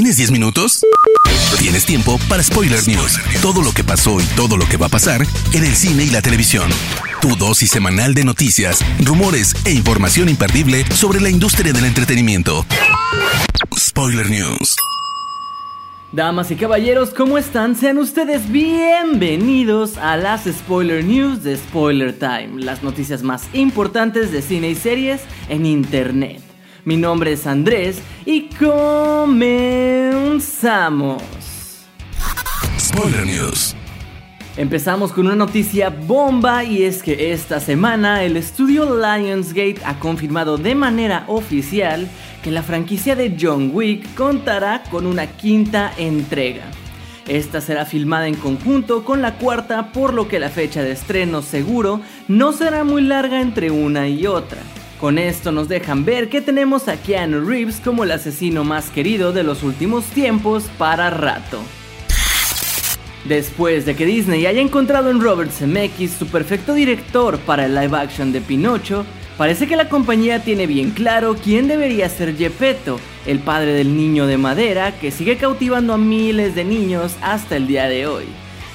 ¿Tienes 10 minutos? Tienes tiempo para Spoiler News. Todo lo que pasó y todo lo que va a pasar en el cine y la televisión. Tu dosis semanal de noticias, rumores e información imperdible sobre la industria del entretenimiento. Spoiler News. Damas y caballeros, ¿cómo están? Sean ustedes bienvenidos a las Spoiler News de Spoiler Time, las noticias más importantes de cine y series en Internet. Mi nombre es Andrés y comenzamos. Spoiler News. Empezamos con una noticia bomba y es que esta semana el estudio Lionsgate ha confirmado de manera oficial que la franquicia de John Wick contará con una quinta entrega. Esta será filmada en conjunto con la cuarta por lo que la fecha de estreno seguro no será muy larga entre una y otra. Con esto nos dejan ver que tenemos a Keanu Reeves como el asesino más querido de los últimos tiempos para rato. Después de que Disney haya encontrado en Robert Zemeckis su perfecto director para el live action de Pinocho, parece que la compañía tiene bien claro quién debería ser Gepetto, el padre del niño de madera que sigue cautivando a miles de niños hasta el día de hoy.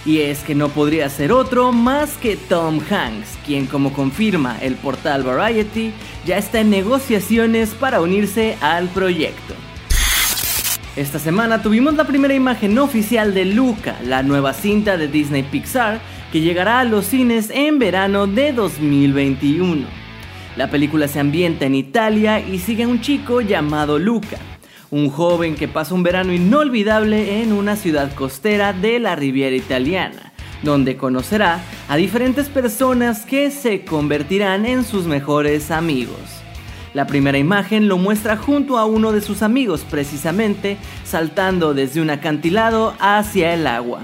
Y es que no podría ser otro más que Tom Hanks, quien como confirma el portal Variety, ya está en negociaciones para unirse al proyecto. Esta semana tuvimos la primera imagen oficial de Luca, la nueva cinta de Disney Pixar, que llegará a los cines en verano de 2021. La película se ambienta en Italia y sigue a un chico llamado Luca, un joven que pasa un verano inolvidable en una ciudad costera de la Riviera Italiana, donde conocerá a diferentes personas que se convertirán en sus mejores amigos. La primera imagen lo muestra junto a uno de sus amigos precisamente, saltando desde un acantilado hacia el agua.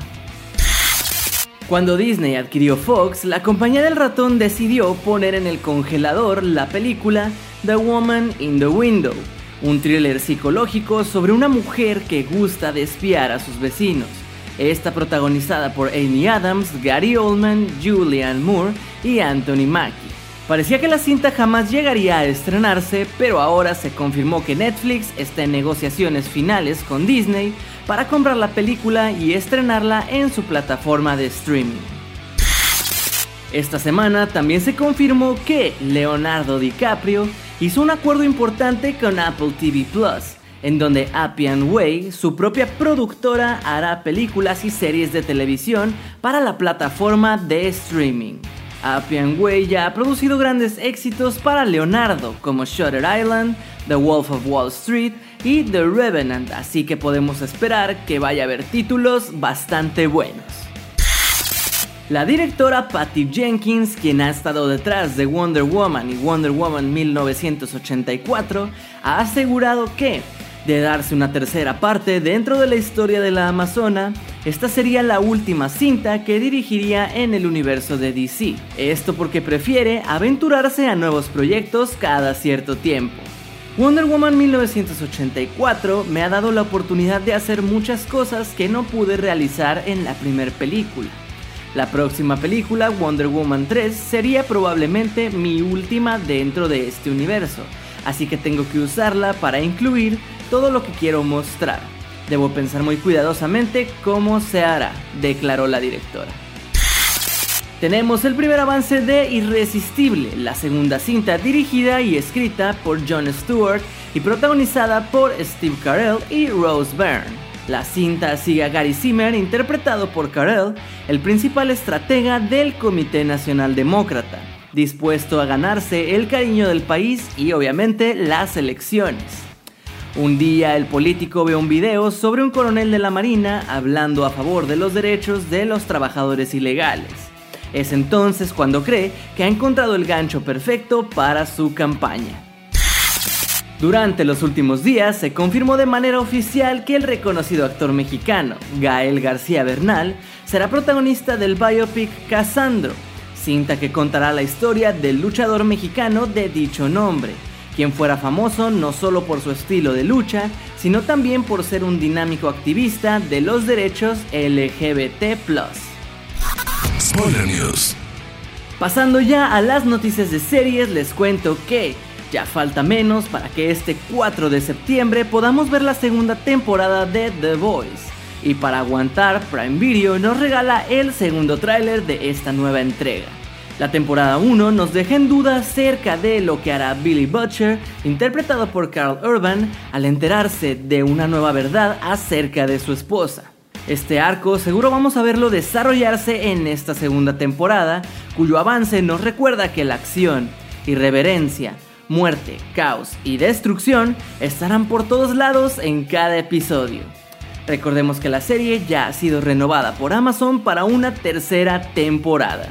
Cuando Disney adquirió Fox, la compañía del ratón decidió poner en el congelador la película The Woman in the Window, un thriller psicológico sobre una mujer que gusta de espiar a sus vecinos. Está protagonizada por Amy Adams, Gary Oldman, Julianne Moore y Anthony Mackie. Parecía que la cinta jamás llegaría a estrenarse, pero ahora se confirmó que Netflix está en negociaciones finales con Disney para comprar la película y estrenarla en su plataforma de streaming. Esta semana también se confirmó que Leonardo DiCaprio hizo un acuerdo importante con Apple TV Plus, en donde Appian Way, su propia productora, hará películas y series de televisión para la plataforma de streaming. Appian Way ya ha producido grandes éxitos para Leonardo, como Shutter Island, The Wolf of Wall Street y The Revenant, así que podemos esperar que vaya a haber títulos bastante buenos. La directora Patty Jenkins, quien ha estado detrás de Wonder Woman y Wonder Woman 1984, ha asegurado que, de darse una tercera parte dentro de la historia de la Amazona, esta sería la última cinta que dirigiría en el universo de DC. Esto porque prefiere aventurarse a nuevos proyectos cada cierto tiempo. Wonder Woman 1984 me ha dado la oportunidad de hacer muchas cosas que no pude realizar en la primera película. La próxima película, Wonder Woman 3, sería probablemente mi última dentro de este universo, así que tengo que usarla para incluir todo lo que quiero mostrar. Debo pensar muy cuidadosamente cómo se hará, declaró la directora. Tenemos el primer avance de Irresistible, la segunda cinta dirigida y escrita por Jon Stewart y protagonizada por Steve Carell y Rose Byrne. La cinta sigue a Gary Zimmer, interpretado por Carell, el principal estratega del Comité Nacional Demócrata, dispuesto a ganarse el cariño del país y obviamente las elecciones. Un día el político ve un video sobre un coronel de la Marina hablando a favor de los derechos de los trabajadores ilegales. Es entonces cuando cree que ha encontrado el gancho perfecto para su campaña. Durante los últimos días se confirmó de manera oficial que el reconocido actor mexicano, Gael García Bernal, será protagonista del biopic Casandro, cinta que contará la historia del luchador mexicano de dicho nombre, quien fuera famoso no solo por su estilo de lucha, sino también por ser un dinámico activista de los derechos LGBT. Spoiler News. Pasando ya a las noticias de series, les cuento que Ya falta menos para que este 4 de septiembre podamos ver la segunda temporada de The Voice. Y para aguantar, Prime Video nos regala el segundo tráiler de esta nueva entrega. La temporada 1 nos deja en duda acerca de lo que hará Billy Butcher, interpretado por Carl Urban, al enterarse de una nueva verdad acerca de su esposa. Este arco seguro vamos a verlo desarrollarse en esta segunda temporada, cuyo avance nos recuerda que la acción, irreverencia, muerte, caos y destrucción estarán por todos lados en cada episodio. Recordemos que la serie ya ha sido renovada por Amazon para una tercera temporada.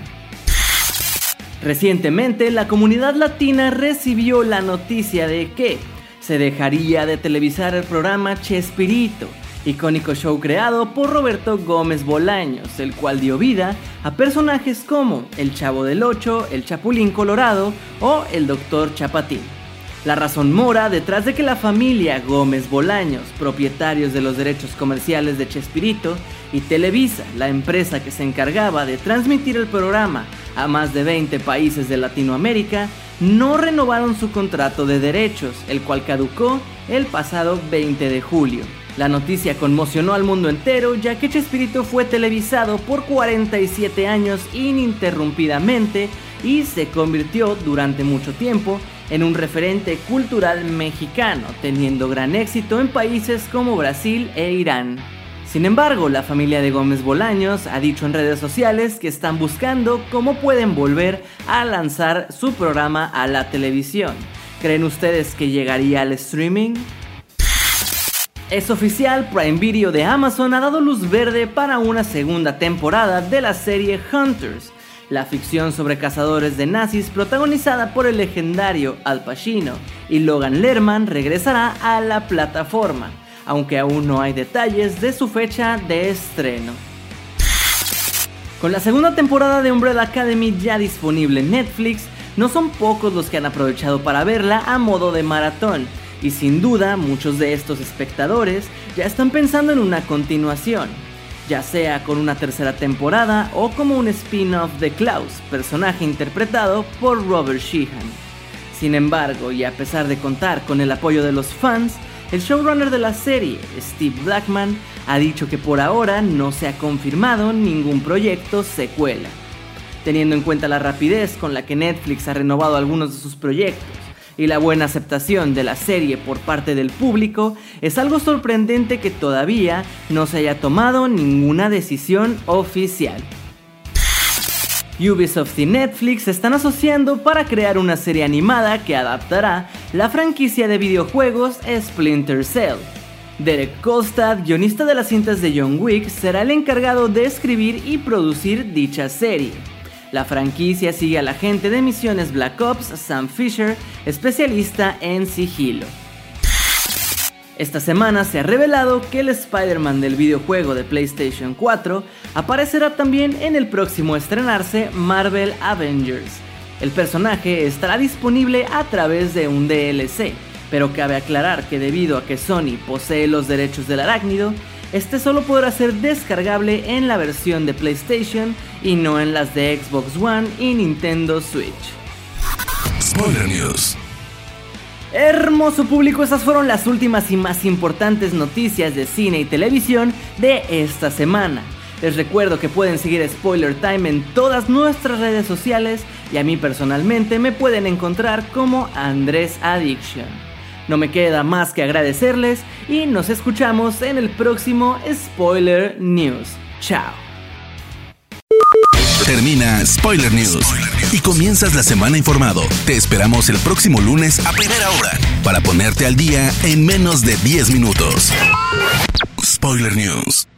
Recientemente, la comunidad latina recibió la noticia de que se dejaría de televisar el programa Chespirito, icónico show creado por Roberto Gómez Bolaños, el cual dio vida a personajes como el Chavo del Ocho, el Chapulín Colorado o el Doctor Chapatín. La razón mora detrás de que la familia Gómez Bolaños, propietarios de los derechos comerciales de Chespirito, y Televisa, la empresa que se encargaba de transmitir el programa a más de 20 países de Latinoamérica, no renovaron su contrato de derechos, el cual caducó el pasado 20 de julio. La noticia conmocionó al mundo entero ya que Chespirito fue televisado por 47 años ininterrumpidamente y se convirtió durante mucho tiempo en un referente cultural mexicano, teniendo gran éxito en países como Brasil e Irán. Sin embargo, la familia de Gómez Bolaños ha dicho en redes sociales que están buscando cómo pueden volver a lanzar su programa a la televisión. ¿Creen ustedes que llegaría al streaming? Es oficial, Prime Video de Amazon ha dado luz verde para una segunda temporada de la serie Hunters, la ficción sobre cazadores de nazis protagonizada por el legendario Al Pacino, y Logan Lerman regresará a la plataforma, aunque aún no hay detalles de su fecha de estreno. Con la segunda temporada de Umbrella Academy ya disponible en Netflix, no son pocos los que han aprovechado para verla a modo de maratón, y sin duda muchos de estos espectadores ya están pensando en una continuación, ya sea con una tercera temporada o como un spin-off de Klaus, personaje interpretado por Robert Sheehan. Sin embargo, y a pesar de contar con el apoyo de los fans, el showrunner de la serie, Steve Blackman, ha dicho que por ahora no se ha confirmado ningún proyecto secuela. Teniendo en cuenta la rapidez con la que Netflix ha renovado algunos de sus proyectos, y la buena aceptación de la serie por parte del público, es algo sorprendente que todavía no se haya tomado ninguna decisión oficial. Ubisoft y Netflix se están asociando para crear una serie animada que adaptará la franquicia de videojuegos Splinter Cell. Derek Kolstad, guionista de las cintas de John Wick, será el encargado de escribir y producir dicha serie. La franquicia sigue al agente de misiones Black Ops, Sam Fisher, especialista en sigilo. Esta semana se ha revelado que el Spider-Man del videojuego de PlayStation 4 aparecerá también en el próximo estrenarse Marvel Avengers. El personaje estará disponible a través de un DLC, pero cabe aclarar que debido a que Sony posee los derechos del arácnido, este solo podrá ser descargable en la versión de PlayStation y no en las de Xbox One y Nintendo Switch. Spoiler News. Hermoso público, estas fueron las últimas y más importantes noticias de cine y televisión de esta semana. Les recuerdo que pueden seguir Spoiler Time en todas nuestras redes sociales y a mí personalmente me pueden encontrar como Andrés Addiction. No me queda más que agradecerles y nos escuchamos en el próximo Spoiler News. Chao. Termina Spoiler News y comienzas la semana informado. Te esperamos el próximo lunes a primera hora para ponerte al día en menos de 10 minutos. Spoiler News.